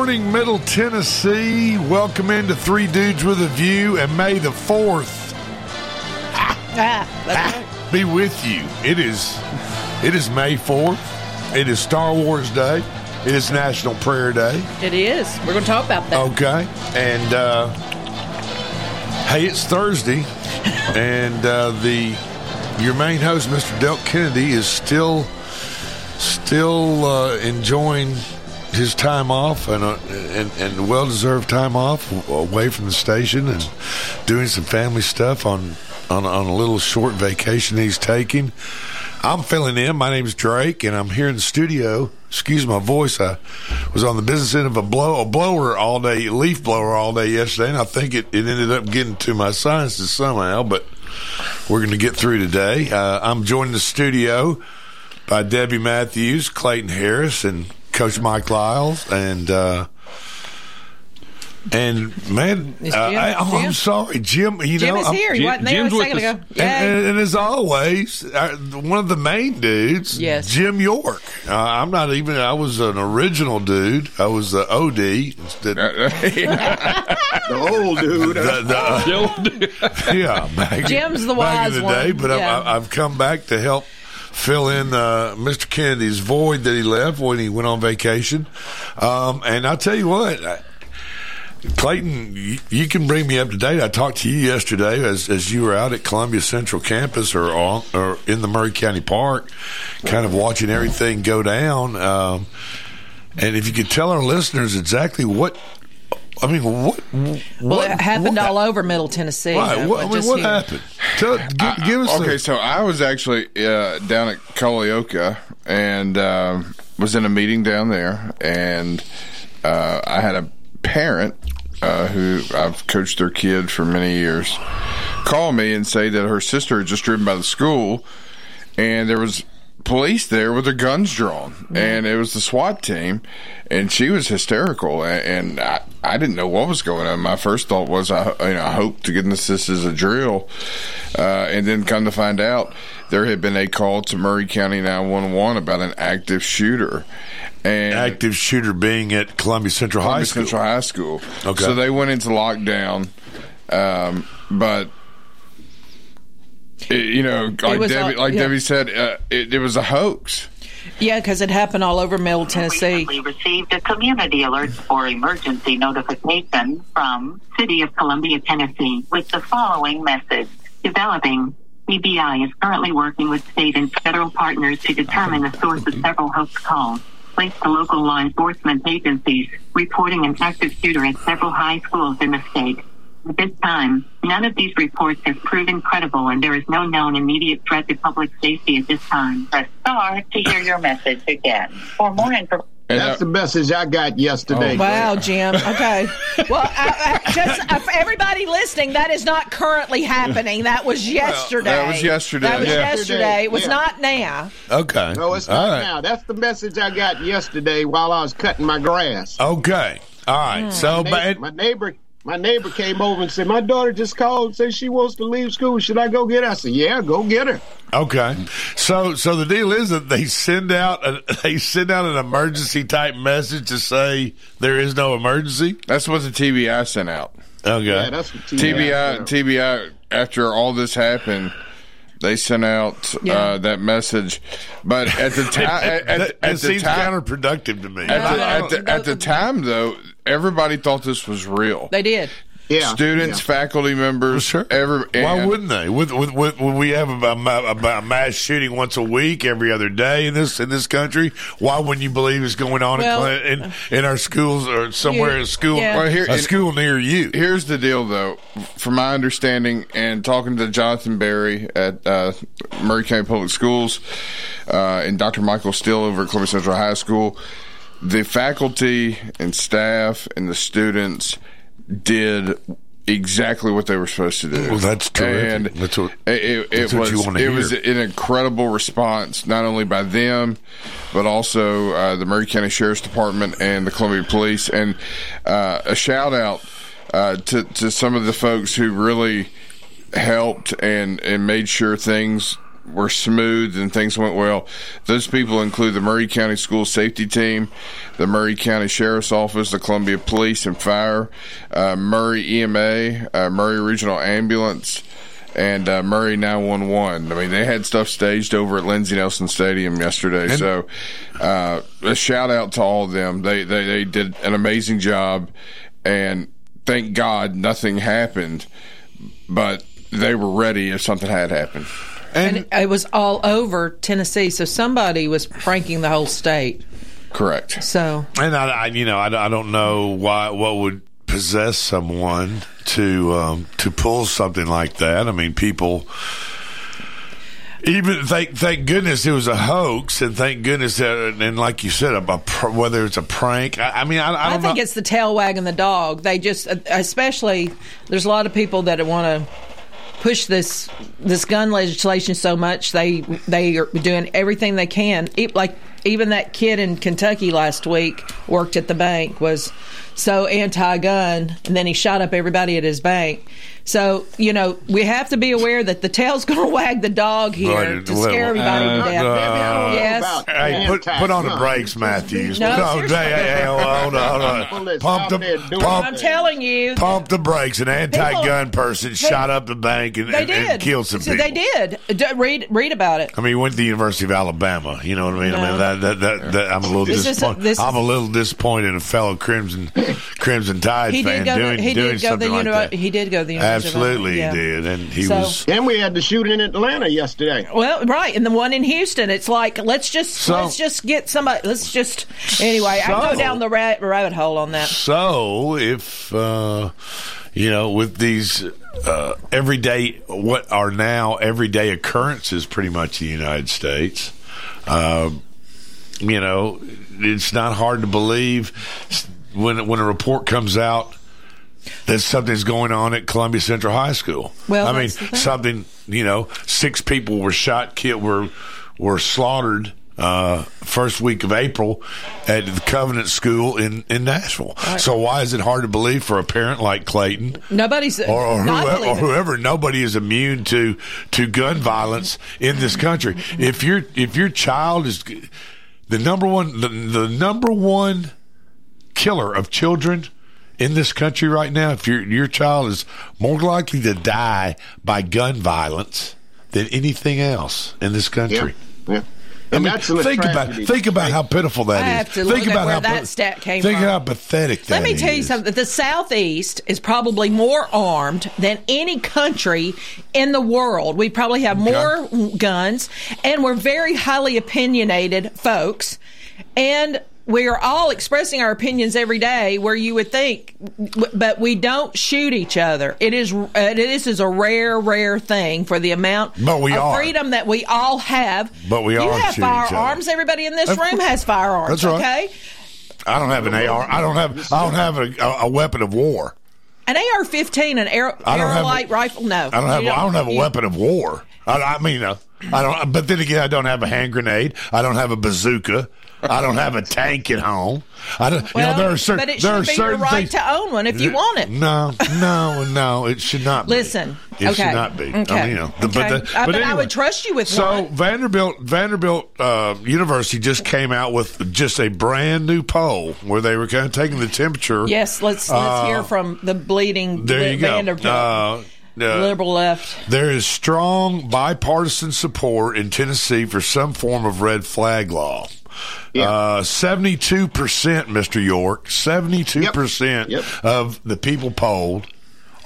Morning, Middle Tennessee. Welcome into Three Dudes with a View, and May the 4th Ah, be with you. It is it is May 4th. It is Star Wars Day. It is National Prayer Day. it is. We're going to talk about that. Okay. And uh hey, it's Thursday. and uh the your main host, Mr. Delk Kennedy, is still still uh, enjoying his time off and uh, and, and well deserved time off away from the station and doing some family stuff on on, on a little short vacation he's taking. I'm filling in. My name's Drake, and I'm here in the studio. Excuse my voice. I was on the business end of a blow a blower all day, leaf blower all day yesterday, and I think it, it ended up getting to my sinuses somehow. But we're going to get through today. Uh, I'm joined in the studio by Debbie Matthews, Clayton Harris, and Coach Mike Lyles, and uh, and man, Is uh, I, oh, I'm Jim? sorry, Jim. You Jim know, is I'm- here. He Jim- wasn't there Jim's a with second us. ago. and, Yay. and, and as always, uh, one of the main dudes, Yes. Jim York. Uh, I'm not even. I was an original dude. I was the OD. Instead, The old dude. the, the, yeah, back, Jim's the back wise in the day. But Yeah. I'm, I've come back to help fill in uh, Mr. Kennedy's void that he left when he went on vacation. Um, and I'll tell you what. I, Clayton, you, you can bring me up to date. I talked to you yesterday as, as you were out at Columbia Central Campus or on, or in the Maury County Park, kind of watching everything go down. Um, and if you could tell our listeners exactly what, I mean, what, well, it happened what, all over Middle Tennessee. Right, uh, what, I mean, what here. happened? Tell, give, give us okay, a, so I was actually uh, down at Culleoka and um, was in a meeting down there, and uh, I had a parent uh, who I've coached their kid for many years call me and say that her sister had just driven by the school, and there was police there with their guns drawn, and it was the SWAT team, and she was hysterical, and, and I, I didn't know what was going on. My first thought was, I, you know, I hope to goodness this is a drill, uh, and then come to find out, there had been a call to Maury County 911 about an active shooter. And active shooter being at Columbia Central High Columbia School. Central High School. Okay. So they went into lockdown, um, but it- you know, like Debbie, all- like yeah. Debbie said, uh, it, it was a hoax. Yeah, because it happened all over Middle We Tennessee. recently received a community alert for emergency notification from City of Columbia, Tennessee, with the following message. Developing. TBI is currently working with state and federal partners to determine the source of several hoax calls placed to local law enforcement agencies reporting an active shooter at several high schools in the state. At this time, none of these reports have proven credible and there is no known immediate threat to public safety at this time. Press star to hear your message again. For more information, And That's the uh, message I got yesterday. Wow, Jim. Okay. Well, I, I, just uh, for everybody listening, that is not currently happening. That was yesterday. that was yesterday, That was yeah. yesterday. It was Yeah. not now. Okay. No, it's not right. now. That's the message I got yesterday while I was cutting my grass. Okay. All right. So, Na- but my neighbor, my neighbor came over and said, "My daughter just called and said she wants to leave school. Should I go get her?" I said, "Yeah, go get her." okay. So, so the deal is that they send out a, they send out an emergency type message to say there is no emergency. that's what the TBI sent out. Okay. Yeah, that's what TBI, TBI, after all this happened, they sent out Yeah. uh, that message. But at the time, at, that, at, at the seems time, counterproductive to me. at the, at the, at the time, though, everybody thought this was real. They did. Yeah, students, yeah. faculty members, Sure. Every, Why wouldn't they? With, with, with, when we have a, a, a mass shooting once a week, every other day in this in this country, why wouldn't you believe it's going on Well, in, in in our schools or somewhere You- in school yeah. Well, here- a school near you? Here's the deal, though. From my understanding and talking to Jonathan Berry at uh, Maury County Public Schools uh, and Dr. Michael Steele over at Columbia Central High School, the faculty and staff and the students did exactly what they were supposed to do. Well, that's terrific. And That's what- it, it, that's it was. it was an incredible response, not only by them, but also uh, the Maury County Sheriff's Department and the Columbia Police. And uh, a shout out uh, to to some of the folks who really helped and and made sure things were smooth and things went well. Those people include the Maury County School Safety Team, the Maury County Sheriff's Office, the Columbia Police and Fire, uh, Maury EMA, uh, Maury Regional Ambulance, and uh, Maury 911. I mean, they had stuff staged over at Lindsey Nelson Stadium yesterday. so, uh, a shout out to all of them. They, they they did an amazing job, and thank God nothing happened. But they were ready if something had happened. And it was all over Tennessee, so somebody was pranking the whole state. Correct. So And I, I you know, I, I don't know why what would possess someone to um, to pull something like that. I mean, people. Even thank thank goodness it was a hoax, and thank goodness that, and like you said, a, a pr- whether it's a prank. I, I mean, I, I I don't think know. it's the tail wagging the dog. They just, especially, there's a lot of people that want to push this this gun legislation so much. They they are doing everything they can. E- Like even that kid in Kentucky last week worked at the bank was so anti-gun, and then he shot up everybody at his bank. So you know we have to be aware that the tail's going to wag the dog here Right, to well, scare everybody uh, to death. uh, Debbie, I don't know Yes. Hey, put put on the brakes, Matthews. No, Put hey, hey, hey, hold on, hold on, hold People on. that's Pump the pump, I'm telling you, pump the brakes. An anti-gun person shot up the bank and, they did. and killed some people. They did. D- read read about it. I mean, he went to the University of Alabama. You know what I mean? I mean, No. That, that, that, that I'm a little This disappointed. is- I'm a little disappointed in a fellow Crimson Crimson Tide He fan did go. doing to, he doing did go something the like that. He did go to the University. of Absolutely, Alabama. he Yeah. did, and he So- was. And we had the shooting in Atlanta yesterday. Well, right, and the one in Houston, it's like let's just So- let's just get somebody. Let's just anyway. I So- go down the ra- rabbit hole on that. So, if uh, you know, with these uh, everyday, what are now everyday occurrences, pretty much in the United States, uh, you know, it's not hard to believe when when a report comes out that something's going on at Columbia Central High School. Well, I mean, that's the thing. something. You know, six people were shot, killed, were were slaughtered. Uh, first week of April at the Covenant School in, in Nashville. So why is it hard to believe for a parent like Clayton Nobody's or, or, whoever, or whoever? Nobody is immune to to gun violence in this country. If your if your child is the number one the, the number one killer of children in this country right now, if your your child is more likely to die by gun violence than anything else in this Yeah. country. yeah. I mean, that's a think about think about how pitiful that I is. have to think look at about where how that stat came think from. how pathetic that Let me tell you is. something. The Southeast is probably more armed than any country in the world. We probably have more guns, and we're very highly opinionated folks. And we are all expressing our opinions every day where you would think, but we don't shoot each other. It is, uh, this is a rare, rare thing for the amount But we of are. freedom that we all have. But we you are have shooting each other. firearms. Everybody in this room has firearms. That's right. Okay. I don't have an AR. I don't have. I don't have a, a, weapon of war. An AR-15, an air, I don't have a- light rifle. No, I don't have. You I don't have a you- weapon of war. I, I mean, uh, I don't. But then again, I don't have a hand grenade. I don't have a bazooka. I don't have a tank at home. I don't. Well, you know, there are certain. but it there should are be your certain right things, to own one if you want it. No, no, no. It should not. be. Listen, it okay. should not be. I Okay. mean, you know, Okay. but, the, Uh, but but I would trust you with so one. Vanderbilt Vanderbilt uh, University just came out with just a brand new poll where they were kind of taking the temperature. Yes, let's let's Uh, hear from the bleeding There you go. Uh, uh, liberal left. There is strong bipartisan support in Tennessee for some form of red flag law. Uh, Seventy-two percent, Mr. York. Seventy-two percent Yep. of the people polled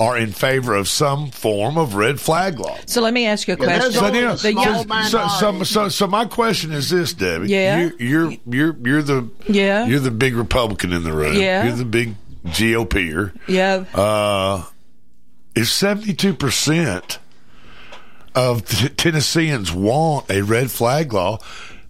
are in favor of some form of red flag law. So let me ask you a Yeah, question. So, you know, a The young- so, so, so, so my question is this, Debbie. Yeah. You, you're you're you're the Yeah. you're the big Republican in the room. Yeah. You're the big GOPer. yeah. Uh, if seventy two percent of t- Tennesseans want a red flag law,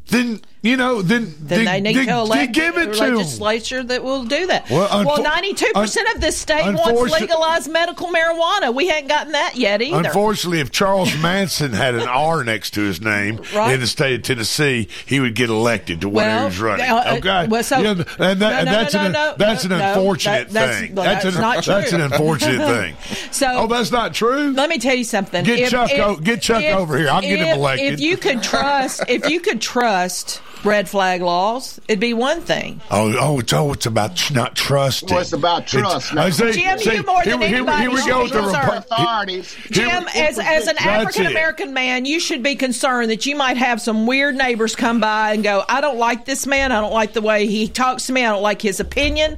then you know then then they need then- to elect give it a legislature that will do that. Well, Well, ninety-two percent of this state wants legalized medical marijuana. We hadn't gotten that yet either. Unfortunately, if Charles Manson had an R next to his name Right. in the state of Tennessee, he would get elected to whatever Well, he was running. uh, uh, okay, well, so- Yeah, and, that, No, and no, that's no, an that's an unfortunate that- thing. That's, that's an not that's an unfortunate thing. So- oh, that's not true. Let me tell you something. Get Chuck o- get Chuck over here. I'll get him elected. If you could trust, if you could trust red flag laws, it'd be one thing. Oh, oh, it's oh, it's about tr- not trusting. Well, it's about trust now. I see- Jim, see, you more here, than here, anybody here we should go be with the concerned. Repu- authorities. Jim, as, as an African. American man, you should be concerned that you might have some weird neighbors come by and go, I don't like this man. I don't like the way he talks to me. I don't like his opinion.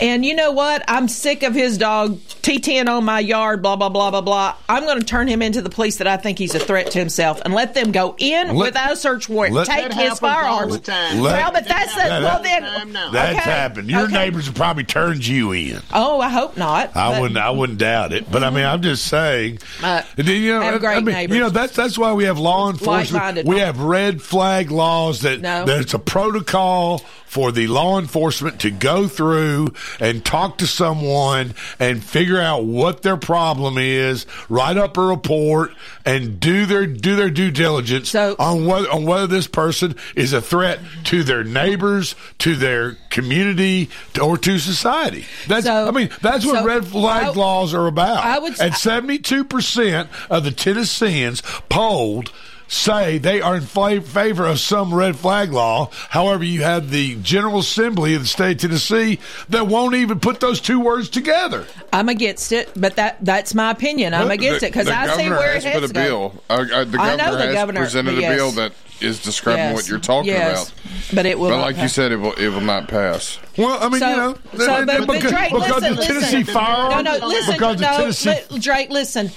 And you know what? I'm sick of his dog T10 on my yard, blah, blah, blah, blah, blah. I'm going to turn him into the police that I think he's a threat to himself and let them go in Let- without a search warrant. Take his happens all the time. Let- well, but that's the, that- well then. now. That's okay, happened. Your okay. neighbors have probably turned you in. Oh, I hope not. I but- wouldn't. I wouldn't doubt it. But I mean, I'm just saying. Uh, you know, have great I mean, neighbors. you know, that's that's why we have law enforcement. Like-minded. We have red flag laws that No. there's a protocol for the law enforcement to go through and talk to someone and figure out what their problem is, write up a report, and do their do their due diligence So- on whether on whether this person is a threat to their neighbors, to their community, to, or to society. That's So- I mean that's what so red flag I- laws are about. I would- and seventy two percent of the Tennesseans polled say they are in fa- favor of some red flag law. However, you have the General Assembly of the state of Tennessee that won't even put those two words together. I'm against it, but that that's my opinion. I'm The- against it because the I see governor where has it put has a go. bill. Uh, uh, the I governor know the has governor, presented yes. a bill that is describing Yes. what you're talking Yes. about. But it will But not like you said, it will it will not pass. Well, I mean, So- you know, so, but- but because, Drake, because listen, the Tennessee listen. firearms, No, no, listen. because the no, Tennessee Drake, listen.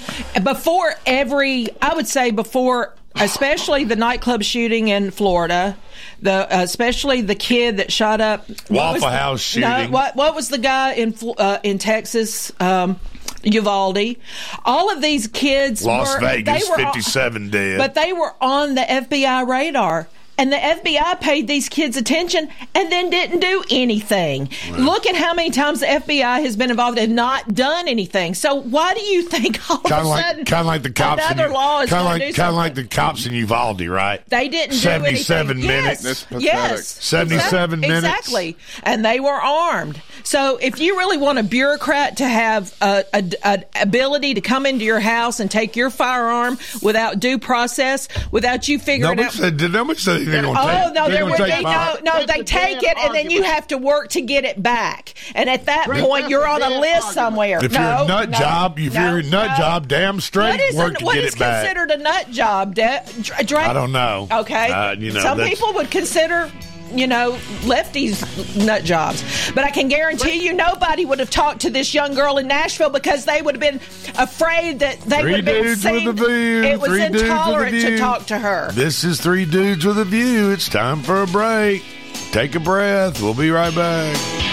Before every, I would say before, especially the nightclub shooting in Florida, the especially the kid that shot up what Waffle was the- House No, shooting. what what was the guy in uh, in Texas? Um, Uvalde. All of these kids, Las were, Vegas, they were, 57 dead. but they were on the FBI radar. And the FBI paid these kids attention and then didn't do anything. Look at how many times the FBI has been involved and not done anything. So why do you think all Kind of of a like, sudden kind of like the cops. another in, law is kind of like, do kind of like the cops in Uvalde, right? They didn't 77 do anything. minutes. Yes. That's. Yes. 77 Exact- minutes. Exactly. And they were armed. So if you really want a bureaucrat to have a, a, a ability to come into your house and take your firearm without due process, without you figuring Nobody out. said, did nobody say they're going to Oh no, they're there gonna would take be no, no. They a take damn it, and then you have to work to get it back. And at that Rick, point, that's you're on a list argument. somewhere. If no, you're a nut no, job, if no, you're a nut no. job, damn straight, What is, work a, to what get is it back. What is considered a nut job? De- Dra- Drake? I don't know. Okay, Uh, you know, some people would consider. You know, lefties nut jobs. But I can guarantee you nobody would have talked to this young girl in Nashville because they would have been afraid that they Three would have been seen. with a view. It was Three dudes with a intolerant to talk to her. This is Three Dudes with a View. It's time for a break. Take a breath. We'll be right back.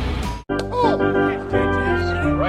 Oh!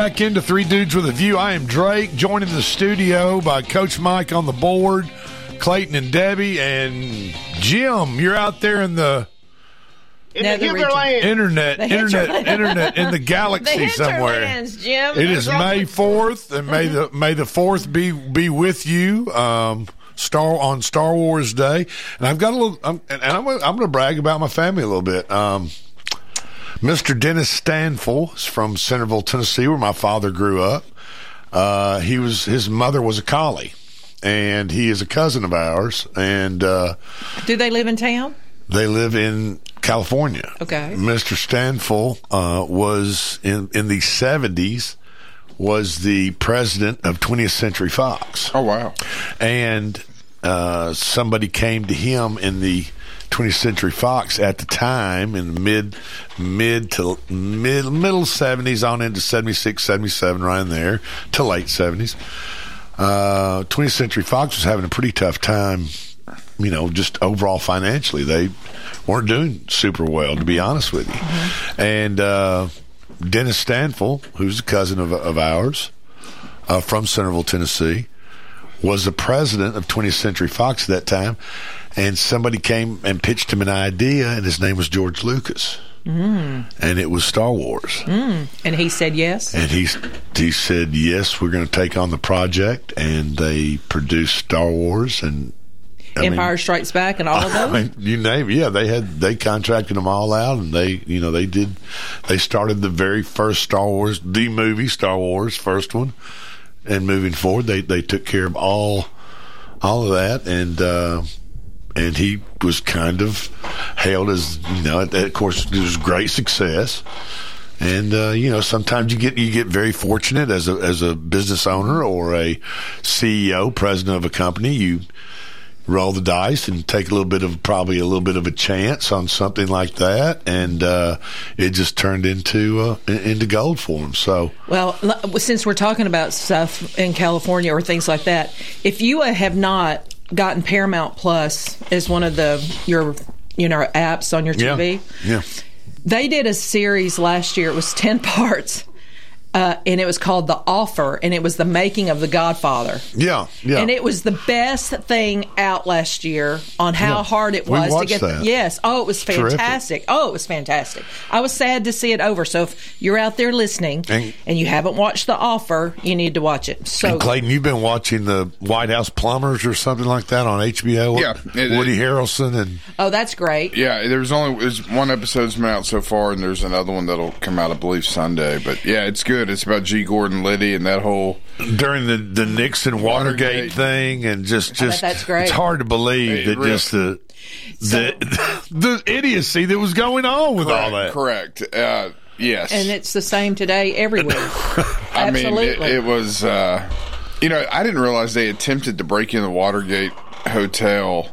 Back into Three Dudes with a View. I am Drake, joined in the studio by Coach Mike on the board, Clayton and Debbie, and Jim, you're out there in the In the hinterland. internet, The internet, hinterland. internet in the The galaxy somewhere. hinterlands, Jim. It is May fourth, and may the May the fourth be be with you. Um, Star on Star Wars Day, and I've got a little, I'm, and I'm gonna- I'm going to brag about my family a little bit. Um, Mr. Dennis Stanfill is from Centerville, Tennessee, where my father grew up. Uh, he was his mother was a collie, and he is a cousin of ours, and uh, Do they live in town? they live in California. Okay. Mr. Stanfill uh, was in in the seventies was the president of 20th Century Fox. Oh wow! And uh, somebody came to him in the 20th Century Fox at the time in the mid mid to mid middle 70s on into 76 77 right in there to late 70s uh, 20th Century Fox was having a pretty tough time you know just overall financially. They weren't doing super well to be honest with you. And uh, Dennis Stanfill who's a cousin of, of ours uh, from Centerville Tennessee was the president of 20th Century Fox at that time, and somebody came and pitched him an idea, and his name was George Lucas, Mm. and it was Star Wars. Mm. And he said yes. And he he said, "Yes, we're going to take on the project," and they produced Star Wars and I mean- Empire Strikes Back and all of I those. mean, you name it. Yeah, they had they contracted them all out, and they you know they did they started the very first Star Wars, the movie Star Wars, first one, and moving forward, they they took care of all all of that, and uh, and he was kind of hailed as you know, of course, it was great success. And uh, you know, sometimes you get you get very fortunate as a as a business owner or a CEO, president of a company. You roll the dice and take a little bit of probably a little bit of a chance on something like that, and uh, it just turned into uh, into gold for him. So Well, since we're talking about stuff in California or things like that, if you have not gotten Paramount Plus as one of the your you know apps on your TV, yeah, they did a series last year. It was ten parts, uh, and it was called The Offer, and it was the making of The Godfather. yeah, yeah. And it was the best thing out last year on how Yeah. hard it We was to get. that. Yes. Oh, it was Terrific. fantastic. Oh, it was fantastic. I was sad to see it over. So if you're out there listening And- and, you haven't watched The Offer, you need to watch it. So and Clayton, you've been watching the White House Plumbers or something like that on HBO. Yeah, it- Woody Harrelson and oh, that's great. Yeah, there's only there's one episode's been out so far, and there's another one that'll come out, I believe, Sunday. But yeah, it's good. It's about G. Gordon Liddy and that whole during the the Nixon Watergate, thing, and just just that's great. it's hard to believe It that really- just the the the idiocy that was going on with all that. Correct. Uh, yes. And it's the same today everywhere. I mean, it, Absolutely. it was. Uh, you know, I didn't realize they attempted to break in the Watergate hotel.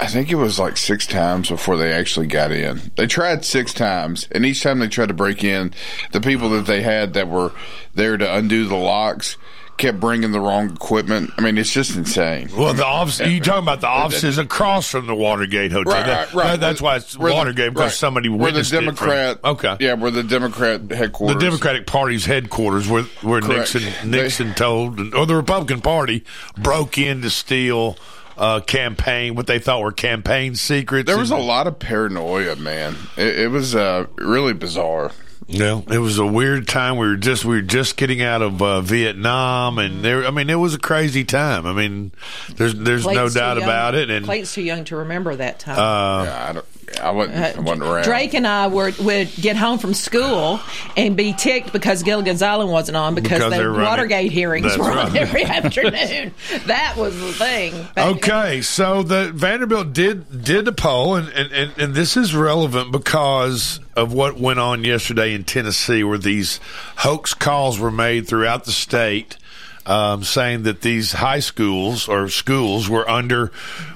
I think it was like six times before they actually got in. They tried six times, and each time they tried to break in, the people that they had that were there to undo the locks kept bringing the wrong equipment. I mean, it's just insane. Well, the office, you talking about the offices across from the Watergate Hotel. Right, That- right, right. that- that's why it's Where Watergate because right. somebody where the witnessed it from- Democrat. okay. Yeah, where the Democrat headquarters. The Democratic Party's headquarters, where where Correct. Nixon Nixon told, or the Republican Party broke in to steal uh, campaign what they thought were campaign secrets. There was a lot of paranoia, man. It, it was uh, really bizarre. Yeah, it was a weird time. We were just we were just getting out of uh, Vietnam, and there. I mean, it was a crazy time. I mean, there's there's no Clayton's too doubt young- about it. And Clayton's too young to remember that time. uh, Yeah, I, don't, I wasn't. Uh, I wasn't around. Drake and I were, would get home from school and be ticked because Gilligan's Island wasn't on because, Because the they're running- Watergate hearings That's were on every afternoon. That was the thing. Okay, so the Vanderbilt did did the poll, and, and, and, and this is relevant because of what went on yesterday in Tennessee, where these hoax calls were made throughout the state, um, saying that these high schools or schools were under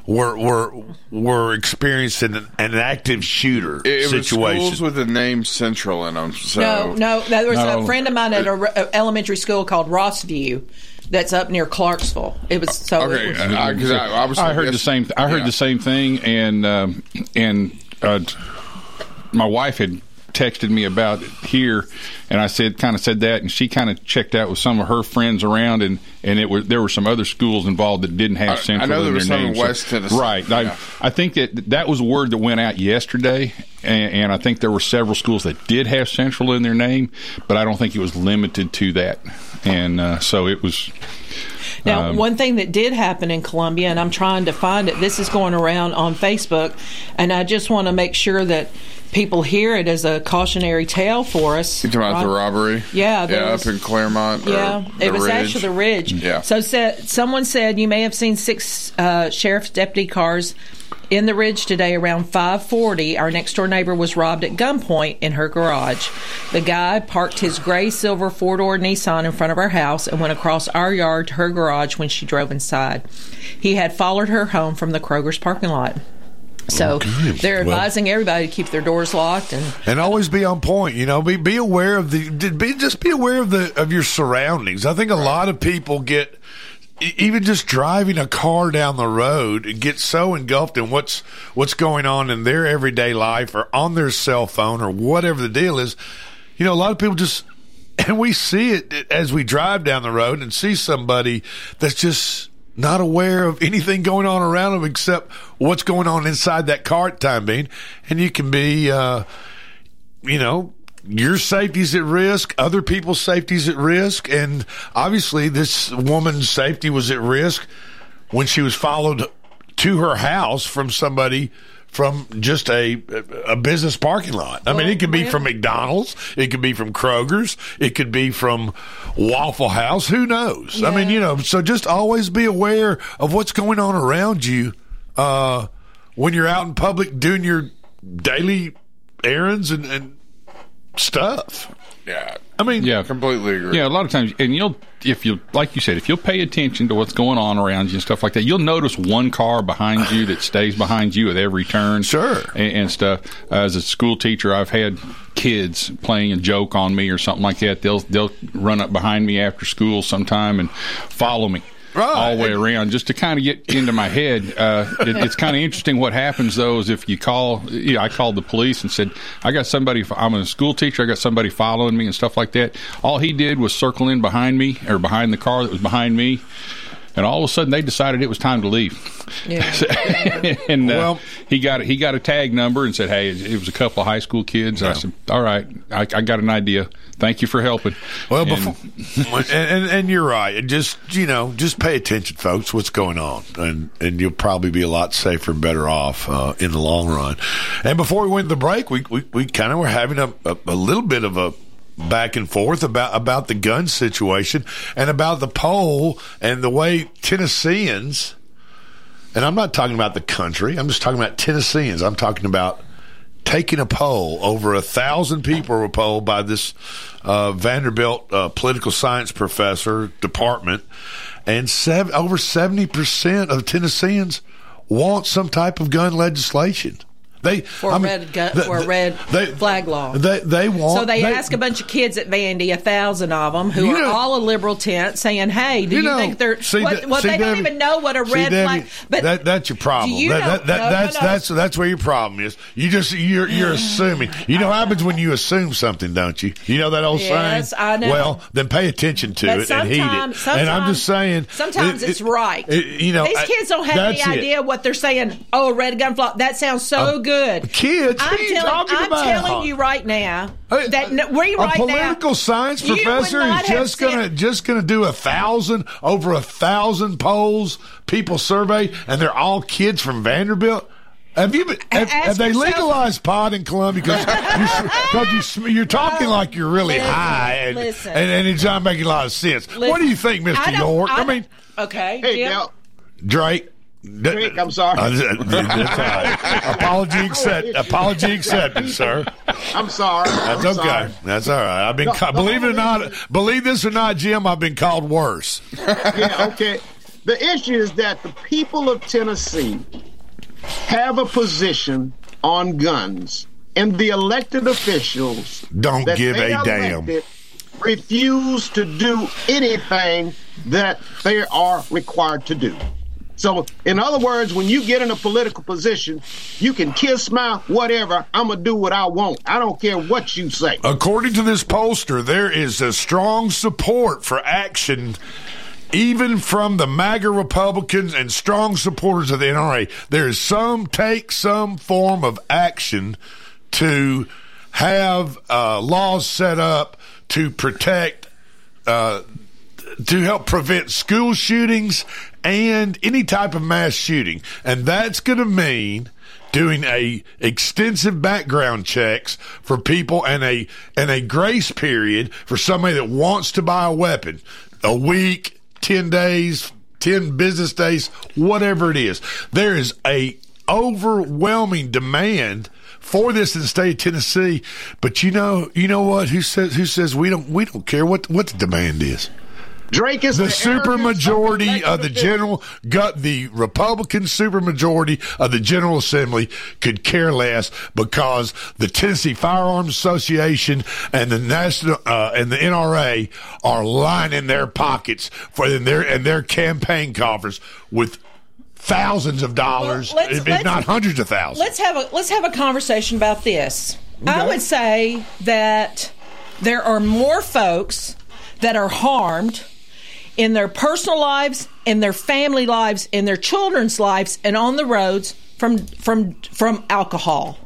were were were experiencing an, an active shooter It, it was situation. schools with the name Central in them. So no, no, there was Not a friend of mine at an elementary school called Rossview that's up near Clarksville. It was so. it was- I heard the same. I heard the same thing, and um, and uh, my wife had texted me about it here, and I said kind of said that, and she kind of checked out with some of her friends around, and and it was there were some other schools involved that didn't have I- I Central know there was some in name. So- West Tennessee. right? Yeah. I, I think that that was a word that went out yesterday, and, and I think there were several schools that did have Central in their name, but I don't think it was limited to that, and uh, so it was. Now, um, one thing that did happen in Columbia, and I'm trying to find it, this is going around on Facebook, and I just want to make sure that people hear it as a cautionary tale for us. You talking about the robbery? Yeah, yeah, was- up in Claremont. or Yeah, the it was Ridge. actually the Ridge. Yeah. So said someone said you may have seen six uh, sheriff's deputy cars in the Ridge today around 5:40. Our next door neighbor was robbed at gunpoint in her garage. The guy parked his gray silver four door Nissan in front of our house and went across our yard to her garage when she drove inside. He had followed her home from the Kroger's parking lot. So Okay. they're Well- advising everybody to keep their doors locked and and always be on point. You know, be be aware of the be just be aware of the of your surroundings. I think a lot of people get even just driving a car down the road get so engulfed in what's what's going on in their everyday life or on their cell phone or whatever the deal is. You know, a lot of people just and we see it as we drive down the road and see somebody that's just not aware of anything going on around them except what's going on inside that car at time being. And you can be, uh, you know, your safety's at risk, other people's safety's at risk, and obviously this woman's safety was at risk when she was followed to her house from somebody from just a a business parking lot. I mean, it could be from McDonald's, it could be from Kroger's, it could be from Waffle House. Who knows? I mean, you know, so just always be aware of what's going on around you uh, when you're out in public doing your daily errands and, and stuff. Yeah. I mean, yeah, completely agree. Yeah, a lot of times, and you'll, if you, like you said, if you'll pay attention to what's going on around you and stuff like that, you'll notice one car behind you that stays behind you at every turn. Sure. And, and stuff. As a school teacher, I've had kids playing a joke on me or something like that. They'll, they'll run up behind me after school sometime and follow me. All the way around, just to kind of get into my head. Uh, it, it's kind of interesting. What happens though is if you call, you know, I called the police and said, "I got somebody. I'm a school teacher. I got somebody following me and stuff like that." All he did was circle in behind me or behind the car that was behind me, and all of a sudden they decided it was time to leave. Yeah. and uh, he got he got a tag number and said, "Hey, it was a couple of high school kids." And I said, "All right, I, I got an idea. Thank you for helping." Well, And- before, and, and and you're right. And Just you know, just pay attention, folks. What's going on, and and you'll probably be a lot safer and better off uh, in the long run. And before we went to the break, we we, we kind of were having a, a a little bit of a back and forth about about the gun situation and about the poll and the way Tennesseans. And I'm not talking about the country. I'm just talking about Tennesseans. I'm talking about taking a poll. Over a thousand people were polled by this uh, Vanderbilt uh, political science professor department, and sev- over seventy percent of Tennesseans want some type of gun legislation. They for I a mean, red gun, the- for a red flag law. They they want. So they, ask a bunch of kids at Vandy, a thousand of them, who are know- all a liberal tent, saying, "Hey, do You you, know, think they're see, what? What see, they don't even know what a See, red Debbie, flag." But that, that's your problem. You That- that- no, no, that's no. that's that's where your problem is. You just you're you're assuming. You know what happens when you assume something, don't you? You know that old Yes, saying. I know. Well, then pay attention to But it and heed it. And I'm just saying. sometimes it- it's right. it- you know, these kids don't have any idea what they're saying. Oh, a red gun flag. That sounds so uh, good. Kids, I'm what are you telling, talking I'm about? telling you right now that no, we a right political now, science you would professor is just gonna sent- just gonna do a thousand over a thousand polls, people survey, and they're all kids from Vanderbilt. Have you been? Have, have they yourself- legalized pot in Columbia? Because you, sm- you're talking oh, like you're really Listen, high, and, listen. and, and it's not making a lot of sense. what do you think, Mister York? I, I mean, Okay, Hey, Jim. Del, Drake. Drake, I'm sorry. Uh, that's all right. Apology accepted. Apology accepted, sir. I'm sorry. That's I'm okay. sorry. That's all right. I've been No, ca- no, believe it or no, not, believe this or not, Jim. I've been called worse. yeah, okay. The issue is that the people of Tennessee have a position on guns, and the elected officials Don't that give they a damn. refuse to do anything that they are required to do. So, in other words, when you get in a political position, you can kiss my whatever. I'm gonna do what I want. I don't care what you say. According to this pollster, there is a strong support for action. Even from the MAGA Republicans and strong supporters of the NRA, there is some take some form of action to have uh, laws set up to protect uh, to help prevent school shootings and any type of mass shooting. And that's going to mean doing a extensive background checks for people and a and a grace period for somebody that wants to buy a weapon. A week, 10 days, 10 business days, whatever it is. There is a overwhelming demand for this in the state of Tennessee. But you know, you know what? Who says who says we don't we don't care what what the demand is? Drake is the, the super of the general got the Republican super majority of the General Assembly could care less because the Tennessee Firearms Association and the national uh, and the NRA are lining their pockets for in their and their campaign coffers with thousands of dollars, Well, let's- if let's- not hundreds of thousands. Let's have a let's have a conversation about this. I would say that there are more folks that are harmed in their personal lives, in their family lives, in their children's lives, and on the roads from from from alcohol.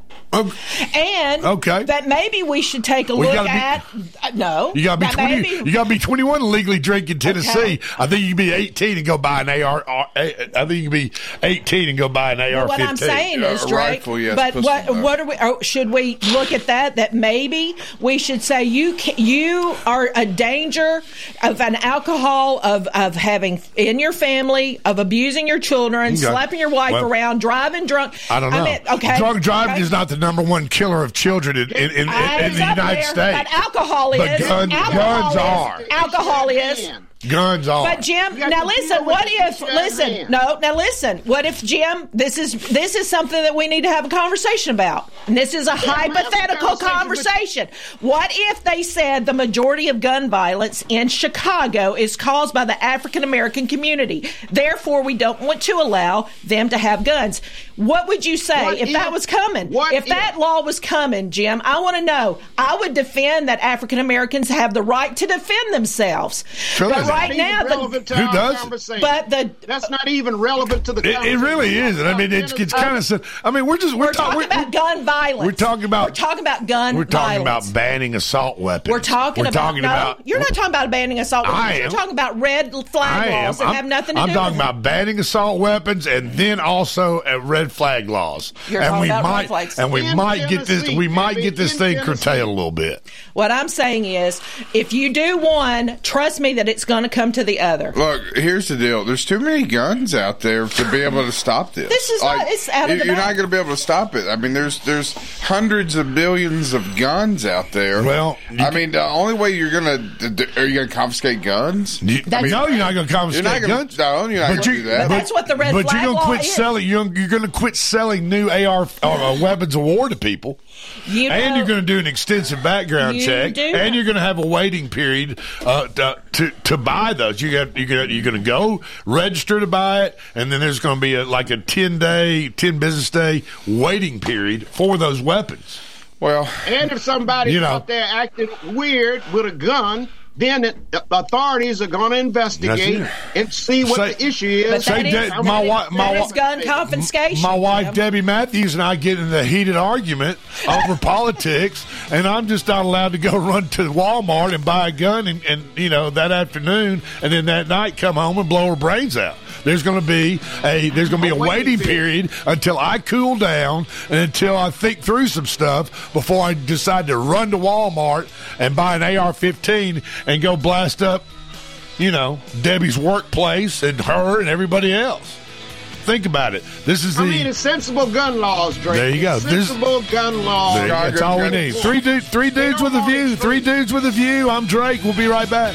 And Okay. that maybe we should take a We look be- at. uh, no, You gotta be twenty. maybe- You gotta be twenty-one to legally drink in Tennessee. Okay. I think you can be eighteen and go buy an AR. I think you can be eighteen and go buy an AR. what I'm saying is, Drake. but what what are we? Or should we look at that? That maybe we should say you can, you are a danger of an alcohol of of having in your family of abusing your children, Okay. slapping your wife Well, around, driving drunk. I don't know. mean, okay, Drunk driving okay. is not the number one killer of children in, in, in, in the United there, States. But alcohol But is. gun- alcohol guns is, are. Alcohol is. Guns are. But Jim, now listen. What if? Listen, no. Now listen. What if Jim? This is this is something that we need to have a conversation about. And this is a hypothetical conversation. What if they said the majority of gun violence in Chicago is caused by the African American community? Therefore, we don't want to allow them to have guns. What would you say What if, that was coming? what if that law was coming, Jim, I want to know. I would defend that African Americans have the right to defend themselves. Sure but is. Right Not now, even the, relevant to our conversation. But the that's not even relevant to the. It, it really is. I mean, it's, it's kind of. I mean, we're just we're, we're ta- talking we're, about gun violence. we're talking about We're talking about gun violence. we're talking violence. about banning assault weapons. We're talking We're about. talking no, about. you're not talking about banning assault weapons. I You're am. talking about red flag laws that I'm, have nothing to I'm do talking with about banning assault weapons and then also uh, red flag laws. You're and we about red might flags. and we might get this we might get this thing curtailed a little bit. What I'm saying is, if you do one, trust me that it's going to come to the other. Look, here's the deal. There's too many guns out there to be able to stop this. This is not- it's out of you- the You're bag. not going to be able to stop it. I mean, there's there's hundreds of billions of guns out there. Well, I mean, the only way you're going to are you going to confiscate guns? You, I mean, no, you're not going to confiscate you're not gonna- guns. No, you're not going to do that. That's what the red but flag you're gonna quit is. selling. You're, you're going to quit selling new AR uh, weapons of war to people, You and you're going to do an extensive background You check, do and that. you're going to have a waiting period uh, to, to to buy those. You got you're going you're going to go register to buy it, and then there's going to be a, like a ten day, ten business day waiting period for those weapons. Well, And if somebody's You know. out there acting weird with a gun, then it, the authorities are going to investigate and see what Say- the issue is. Say And that- how my many- my That wa- gun confiscation. My wife Debbie Matthews and I get in a heated argument over politics, and I'm just not allowed to go run to Walmart and buy a gun, and, and you know that afternoon, and then that night come home and blow her brains out. There's going to be a there's going to be a waiting period until I cool down and until I think through some stuff before I decide to run to Walmart and buy an AR-15 and go blast up, you know, Debbie's workplace and her and everybody else. Think about it. This is the. I mean, it's sensible gun laws, Drake. There you go. It's This- sensible gun laws. There. That's all we need. Three dudes, three dudes with a view. Three dudes with a view. I'm Drake. We'll be right back.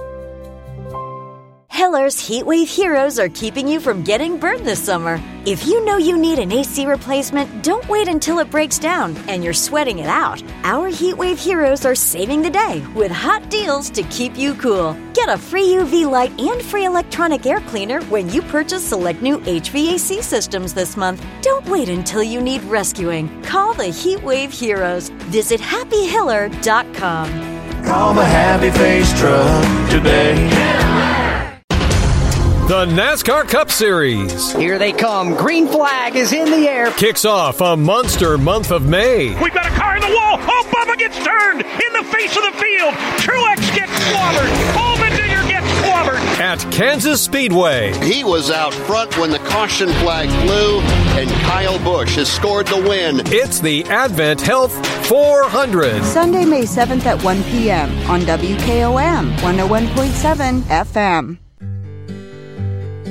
Hiller's Heatwave Heroes are keeping you from getting burned this summer. If you know you need an AC replacement, don't wait until it breaks down and you're sweating it out. Our Heatwave Heroes are saving the day with hot deals to keep you cool. Get a free UV light and free electronic air cleaner when you purchase select new HVAC systems this month. Don't wait until you need rescuing. Call the Heatwave Heroes. Visit happyhiller.com. Call the Happy Face Truck today. The NASCAR Cup Series. Here they come. Green flag is in the air. Kicks off a monster month of May. We've got a car in the wall. Oh, Bubba gets turned in the face of the field. Truex gets clobbered. Allmendinger gets clobbered. At Kansas Speedway. He was out front when the caution flag flew, and Kyle Busch has scored the win. It's the Advent Health 400. Sunday, May 7th at 1 p.m. on WKOM 101.7 FM.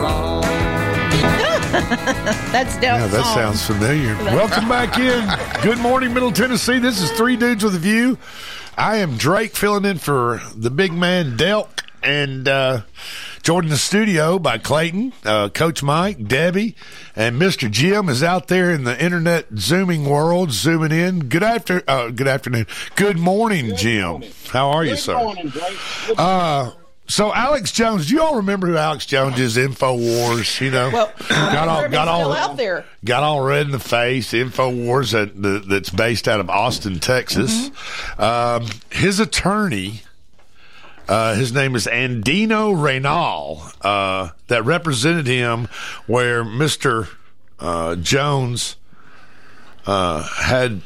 Wrong. That's dope. Yeah, that song. sounds familiar. Welcome back in. Good morning, Middle Tennessee. This is Three Dudes with a View. I am Drake filling in for the big man Delk and uh, joined in the studio by Clayton, uh, Coach Mike, Debbie, and Mr. Jim is out there in the internet zooming world, zooming in. Good after, uh, good afternoon. Good morning, Jim. How are you, sir? morning, Drake. So Alex Jones, do you all remember who Alex Jones is? Infowars, you know, Well, got all got all out there. got all red in the face. Infowars that, that that's based out of Austin, Texas. Mm-hmm. Um, his attorney, uh, his name is Andino Reynal, uh, that represented him where Mister uh, Jones uh, had.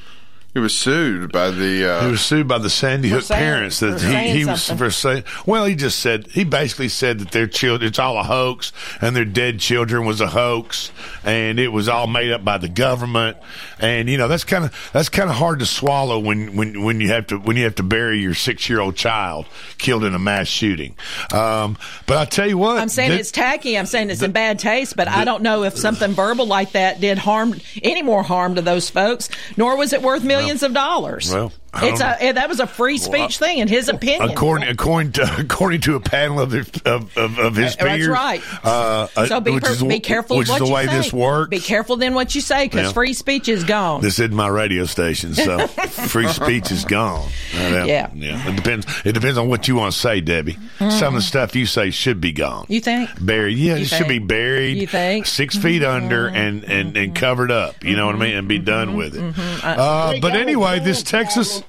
He was sued by the. Uh, he was sued by the Sandy Hook saying- parents that he, he was for saying. Well, he just said he basically said that their children it's all a hoax and their dead children was a hoax and it was all made up by the government and you know that's kind of that's kind of hard to swallow when when when you have to when you have to bury your six year old child killed in a mass shooting. Um, but I tell you what, I'm saying that- it's tacky. I'm saying it's in bad taste, but I don't know if something verbal like that did harm any more harm to those folks. Nor was it worth millions of dollars. Well, it's a that was a free speech thing, in his opinion. According according to according to a panel of the, of, of, of his Uh, That's right. Uh, uh, so be, per- is be careful Which is the you way say. this works. Be careful then what you say because Yeah. free speech is gone. This isn't my radio station, so free speech is gone. Uh, Yeah. yeah. It depends. It depends on what you want to say, Debbie. Some of the stuff you say should be gone. you think? Buried, yeah, You it should be buried. You think? Mm-hmm. 6 feet under and, and, and covered up. You know what I mean, and be done with it. Mm-hmm. Uh, but anyway, this Texas,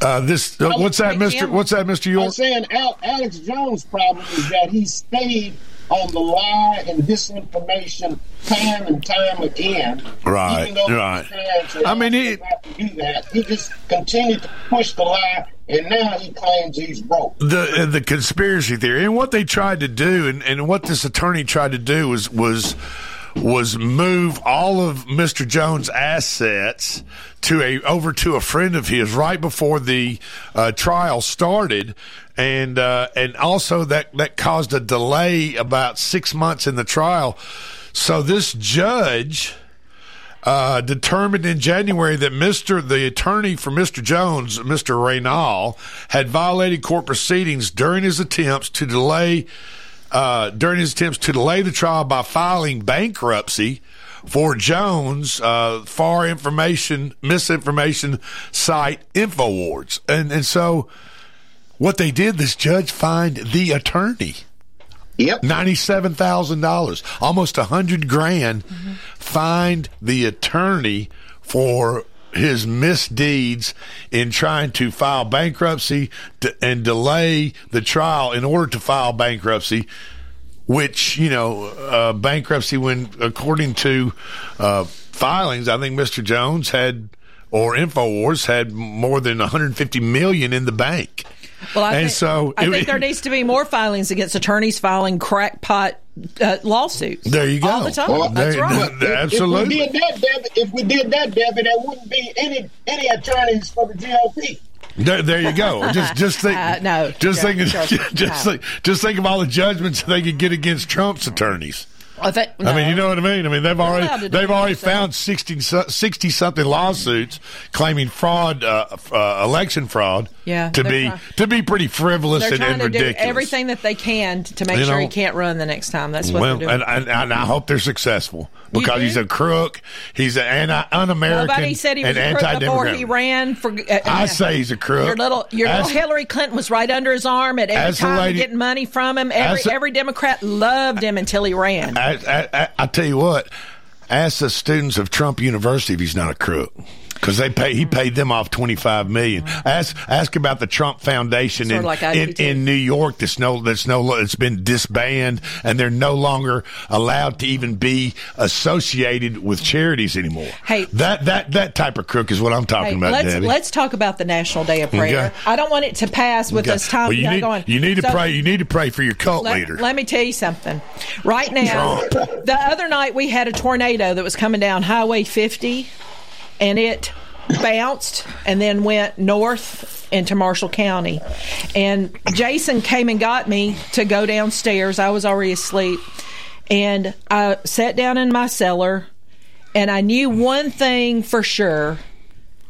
uh, this uh, what's that, Mister? What's that, Mister York? I'm saying Al- Alex Jones' problem is that he stayed on the lie and disinformation time and time again. Right, Even though right. his I mean, asked he- him to do that, he just continued to push the lie, and now he claims he's broke. the uh, the conspiracy theory and what they tried to do and, and what this attorney tried to do was was was move all of Mr. Jones' assets to a over to a friend of his right before the uh, trial started, and uh, and also that that caused a delay about six months in the trial. So this judge uh, determined in January that Mr. the attorney for Mr. Jones, Mr. Reynal, had violated court proceedings during his attempts to delay uh, during his attempts to delay the trial by filing bankruptcy for Jones uh, far information misinformation site Infowars, and and so what they did, this judge fined the attorney. Yep, ninety-seven thousand dollars, almost a hundred grand, fined the attorney for his misdeeds in trying to file bankruptcy to, and delay the trial in order to file bankruptcy. Which you know, uh, bankruptcy when according to uh, filings, I think Mr. Jones had or Infowars had more than 150 million in the bank. Well, I and think, so I it- think there needs to be more filings against attorneys filing crackpot uh, lawsuits. There you go. All the time. That's There- right. there- absolutely. If we did that, Debbie, if we did that, Debbie, there wouldn't be any any attorneys for the GOP. There, there you go. Just, just think. Uh, no, just no, think. trust Just, no. think. Just think of all the judgments they could get against Trump's attorneys. I, think, I mean, you know what I mean. I mean, they've already allowed to do they've already found 60, 60 something lawsuits claiming fraud, uh, uh, election fraud. Yeah, to be to be pretty frivolous and, and to do ridiculous. everything that they can to make You sure know? he can't run the next time. That's what well, they're doing. and, and, and I hope they're successful because he's a crook. He's an anti, un-American Nobody said he was and a crook before he ran for. Uh, I say he's a crook. Your little, your As- little Hillary Clinton was right under his arm at every time lady- getting money from him. Every the- every Democrat loved him until he ran. I, I, I, I tell you what, ask the students of Trump University if he's not a crook. Because they pay, he mm-hmm. paid them off twenty five million. Mm-hmm. Ask ask about the Trump Foundation Sort in, like in, in New York. That's no that's no it's been disbanded, and they're no longer allowed to even be associated with charities anymore. Hey. that that that type of crook is what I'm talking Hey, about, let's Debbie. let's talk about the National Day of Prayer. Okay. I don't want it to pass with Okay. us time Well, you need going. you need to So- pray. You need to pray for your cult Let, leader. let me tell you something. Right now, the other night we had a tornado that was coming down Highway 50, and it bounced and then went north into Marshall County. And Jason came and got me to go downstairs. I was already asleep. And I sat down in my cellar, and I knew one thing for sure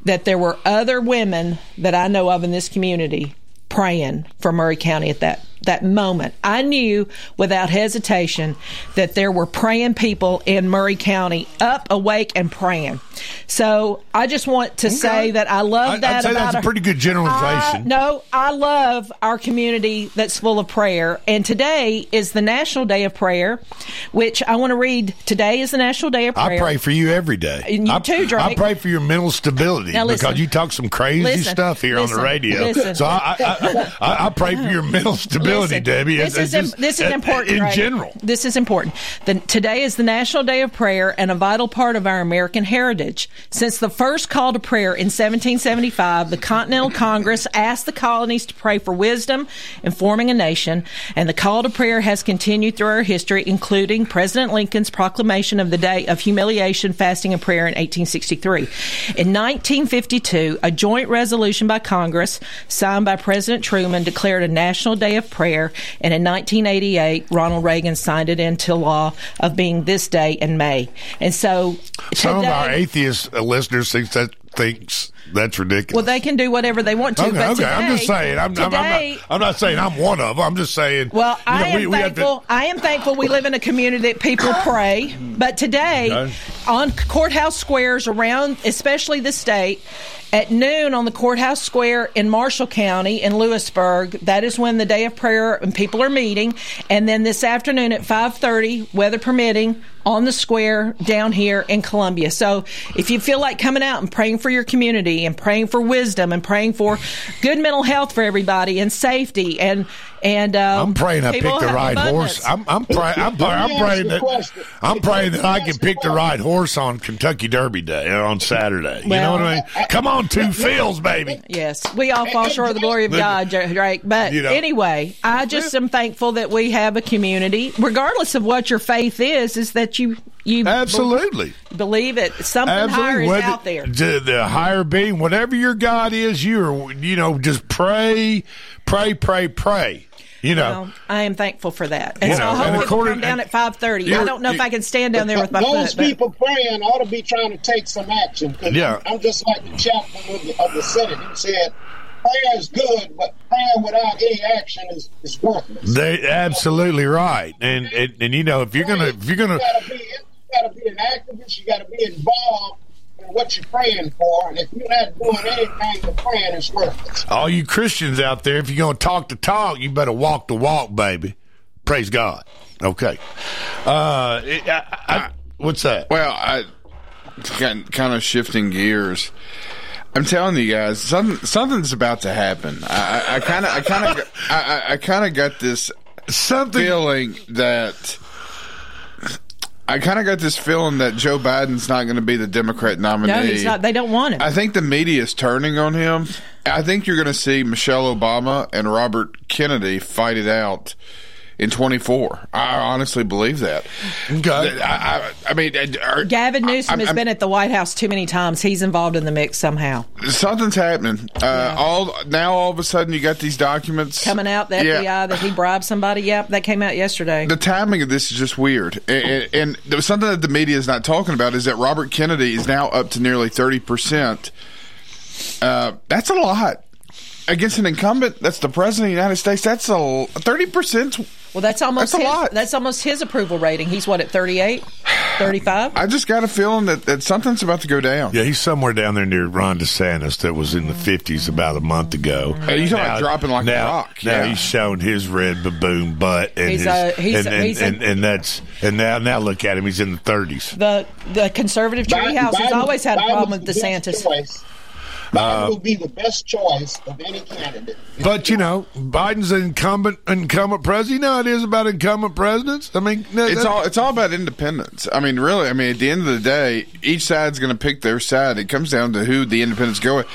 that there were other women that I know of in this community praying for Maury County at that that moment, I knew without hesitation that there were praying people in Maury County up, awake, and praying. So I just want to say that I love I- that. I'd say about that's a pretty good generalization. I- no, I love our community that's full of prayer. And today is the National Day of Prayer, which I want to read. Today is the National Day of Prayer. I pray for you every day. And you I, too, Drake. I pray for your mental stability Now listen. because you talk some crazy Listen. stuff here on the radio. Listen. So I, I, I, I pray for your mental stability, Listen, Debbie. This is im- this is uh, important in right? general. This is important. The, today is the National Day of Prayer and a vital part of our American heritage. Since the first call to prayer in 1775, the Continental Congress asked the colonies to pray for wisdom in forming a nation, and the call to prayer has continued through our history, including President Lincoln's proclamation of the Day of Humiliation, Fasting, and Prayer in 1863. In 1952, a joint resolution by Congress, signed by President Truman, declared a National Day of Prayer, and in 1988, Ronald Reagan signed it into law of being this day in May. And so, Some of our atheist listeners think that thinks that's ridiculous. well, they can do whatever they want to. okay, but okay. I'm just saying. I'm, I'm, I'm, today, not, I'm not saying I'm one of them. I'm just saying. Well, I know, am we- we to- thankful. I am thankful we live in a community that people pray. But today, Okay. On courthouse squares around, especially the state, at noon on the courthouse square in Marshall County in Lewisburg, that is when the day of prayer and people are meeting. And then this afternoon at five thirty, weather permitting, on the square down here in Columbia. So if you feel like coming out and praying for your community and praying for wisdom and praying for good mental health for everybody and safety and and um, I'm praying I pick the right abundance. horse. I'm, I'm praying. I'm, praying- I'm praying that I'm praying that I can pick the right horse on Kentucky Derby Day uh, on Saturday. You know what I mean? Come on, Two Phil's, baby. Yes, we all fall short of the glory of God, Drake. But You know. anyway, I just am thankful that we have a community, regardless of what your faith is, is that you you Absolutely. be- believe it. Something higher is Whether- out there. The, the higher being, whatever your God is, you're you know just pray, pray, pray, pray. You know. Well, I am thankful for that, and You so know, I hope and people according- come down at five thirty. I don't know if I can stand down there with my Those foot. but- people praying ought to be trying to take some action. Yeah. I'm just like the chaplain of the, of the Senate. who said, prayer is good, but praying without any action is, is worthless. They absolutely right, and, and and you know if you're gonna if you're gonna You gotta be, you gotta be an activist. You gotta be involved in what you're praying for. And if you're not doing anything but praying, it's worthless. all you Christians out there, if you're gonna talk the talk, you better walk the walk, baby. Praise God. Okay. Uh, it- I, I, what's that? Well, I kind of shifting gears. I'm telling you guys, something something's about to happen. I kind of, I kind of, I, I- I kind of got this something feeling that. I kind of got this feeling that Joe Biden's not going to be the Democrat nominee. no, he's not. They don't want him. I think the media is turning on him. I think you're going to see Michelle Obama and Robert Kennedy fight it out in 24. I honestly believe that. Okay. I, I, I mean, are, Gavin Newsom I'm- has I'm- been at the White House too many times. He's involved in the mix somehow. something's happening. Uh, All now, all of a sudden, you got these documents Coming out, the Yeah. FBI that he bribed somebody. Yep, that came out yesterday. The timing of this is just weird, and, and, and there was something that the media is not talking about is that Robert Kennedy is now up to nearly thirty percent. Uh, that's a lot against an incumbent. That's the president of the United States. That's a thirty percent. Well, that's almost That's a his, lot. That's almost his approval rating. He's what at 38, 35. I just got a feeling that, that something's about to go down. Yeah, he's somewhere down there near Ron DeSantis that was in the fifties about a month ago. Hey, you talking about dropping like a now, rock, Now yeah. he's showing his red baboon butt, and He's, his, uh, he's- and, and, he's a- and, and that's and now now look at him, he's in the thirties. The the conservative Biden- treehouse has always had a problem with was the best DeSantis. Uh, Biden will be the best choice of any candidate. But you know, Biden's an incumbent incumbent president. You know it is about incumbent presidents. I mean, that- It's all it's all about independence. I mean, really. I mean, at the end of the day, each side's going to pick their side. It comes down to who the independents go with.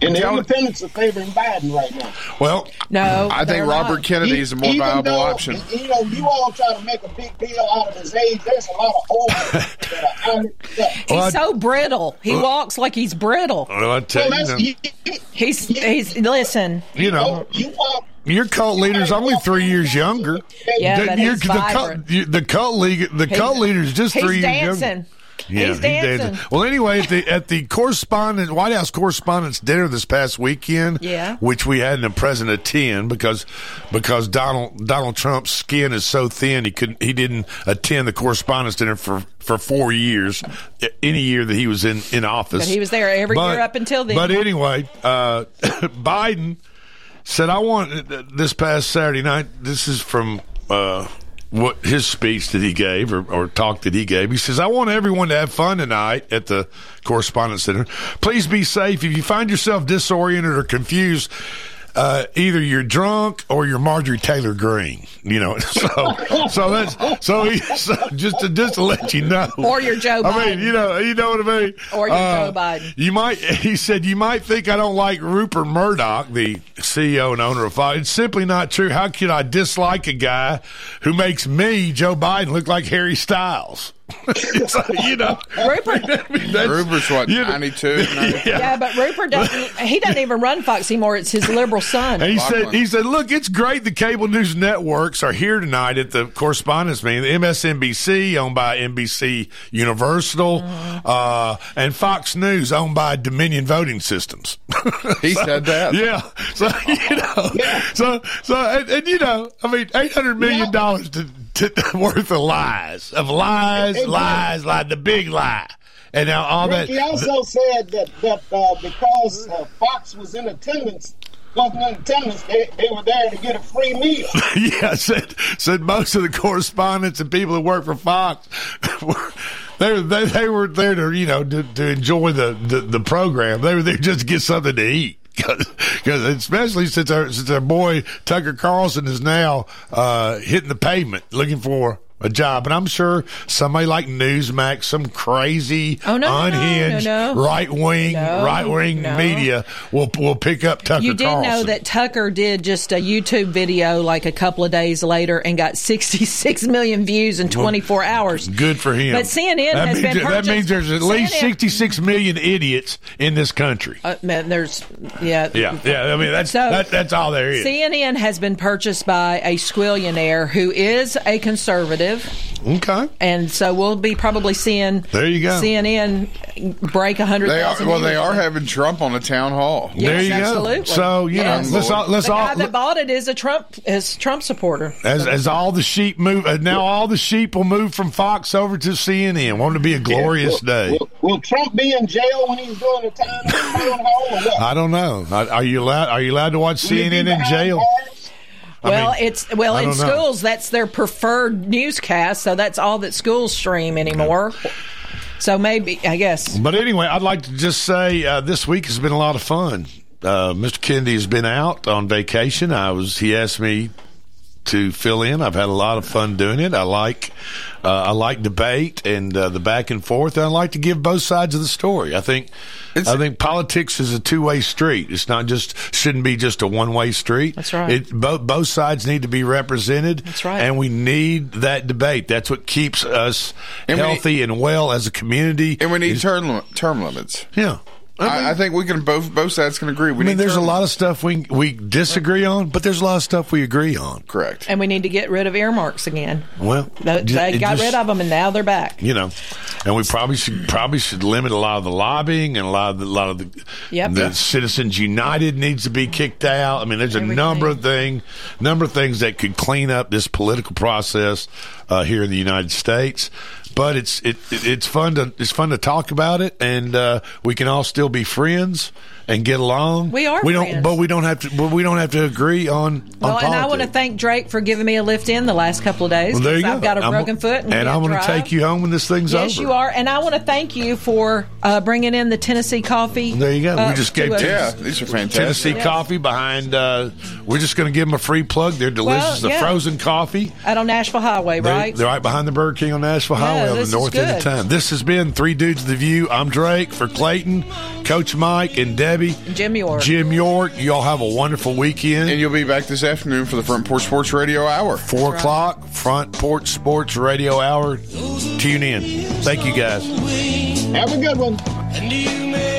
And the independents are favoring Biden right now. well, No, I think Robert not. Kennedy is a more Even viable though, option. You know, you all try to make a big deal out of his age. There's a lot of old that are highly productive. He's so brittle. He walks like he's brittle. well, I tell Well, you, that's, you, you, He's he's listen. you know, you walk. your cult leader's only three years younger. Yeah, The- but you're- he's the cult, vibrant. you- the cult league, the He's- cult leader's just He's three years dancing. younger. Yeah, He's he dancing. Well, anyway, at the at the correspondent White House Correspondents' Dinner this past weekend, Yeah. which we had a present attend because because Donald Donald Trump's skin is so thin he couldn't he didn't attend the Correspondents' Dinner for for four years, any year that he was in in office. But he was there every But- year up until then. But anyway, uh, Biden said, "I want this past Saturday night. This is from uh, what his speech that he gave or, or talk that he gave. He says, "I want everyone to have fun tonight at the Correspondence Center. Please be safe. If you find yourself disoriented or confused." Uh, either you're drunk or you're Marjorie Taylor Greene, you know. So, so that's so, so just to just to let you know, Or you're Joe Biden. I mean, you know, you know what I mean. Or you're Uh, Joe Biden. you might, he said, you might think I don't like Rupert Murdoch, the CEO and owner of Fox. It's simply not true. How could I dislike a guy who makes me, Joe Biden, look like Harry Styles? it's like, you know, Rupert. Rupert's what, 92? Yeah. but Rupert doesn't. He doesn't even run Fox anymore. It's his liberal son. And he said, he said, look, it's great the cable news networks are here tonight at the correspondence meeting. The MSNBC, owned by NBC Universal, uh, and Fox News, owned by Dominion Voting Systems. He said that. Yeah. So, you know, so, so, and, and, you know, I mean, $800 million to, to, worth of lies, of lies, lies, lies, the big lie. And now all that. Ricky also said that that uh, because uh, Fox was in attendance, wasn't in attendance, they, they were there to get a free meal. yeah, said said most of the correspondents and people who work for Fox were they they, they were there to you know to, to enjoy the, the the program. They were there just to get something to eat. Because especially since our since our boy Tucker Carlson is now uh, hitting the pavement looking for a job, and I'm sure somebody like Newsmax, some crazy, Oh, no, unhinged, no, no. right wing, right wing media will will pick up Tucker. You did Carlson. know that Tucker did just a YouTube video like a couple of days later and got 66 million views in 24 hours. Good for him. But CNN that has means, been That means there's at least CNN 66 million idiots in this country. Uh, man, there's yeah, Yeah, yeah. I mean, that's So- that, that's all there is. CNN has been purchased by a squillionaire who is a conservative. Okay. And so we'll be probably seeing There you go. CNN break a hundred They are, well, they are having Trump on the town hall. There you go. Absolutely. So, you know, let's all- let's the all- guy that bought it is a Trump is Trump supporter. As, as all the sheep move, uh, now all the sheep will move from Fox over to CNN. Won't it be a glorious day? Will, will Trump be in jail when he's doing the time in the town hall or what? I don't know. Are are you allowed? Are you allowed to watch Will CNN in jail? bars? Well, mean, it's well in know. schools. That's their preferred newscast, so that's all that schools stream anymore. So maybe I guess But anyway, I'd like to just say uh, this week has been a lot of fun. Uh, Mr. Kennedy has been out on vacation. I was. He asked me to fill in. I've had a lot of fun doing it. I like. Uh, I like debate and uh, the back and forth. And I like to give both sides of the story. I think. I think politics is a two way street. It's not just shouldn't be just a one way street. That's right. It, both both sides need to be represented. That's right. And we need that debate. That's what keeps us And we- healthy and well as a community. And we need is- term, term limits. yeah. I, I think we can both both sides can agree. We I mean, need there's a lot of stuff we we disagree on, but there's a lot of stuff we agree on. Correct. and we need to get rid of earmarks again. Well, They, they got just- rid of them, and now they're back. You know, and we probably should probably should limit a lot of the lobbying and a lot of the, a lot of the Yep. the Citizens United needs to be kicked out. I mean, there's a number of thing number of things that could clean up this political process uh, here in the United States. But it's it, it it's fun to it's fun to talk about it, and uh, we can all still be friends and get along. We are We don't, friends. but we don't have to. But we don't have to agree on. Well, on and I want to thank Drake for giving me a lift in the last couple of days. Well, there you 'cause go. I've got a I'm- broken foot, and, and I'm going going to take you home when this thing's Yes, over. Yes, you are, and I want to thank you for uh, bringing in the Tennessee coffee. There you go. uh, we just gave to. Yeah, these are fantastic. Tennessee Yeah. coffee behind. Uh, we're just going to give them a free plug. They're delicious. Well, the frozen coffee. out on Nashville Highway, They're, right? they're right behind the Burger King on Nashville Highway on the north end of town. This has been Three Dudes of the View. I'm Drake for Clayton, Coach Mike, and Debbie. Jim York. Jim York. Y'all have a wonderful weekend. And you'll be back this afternoon for the Front Porch Sports Radio Hour. Four o'clock, Front Porch Sports Radio Hour. Tune in. Thank you, guys. Have a good one. And you may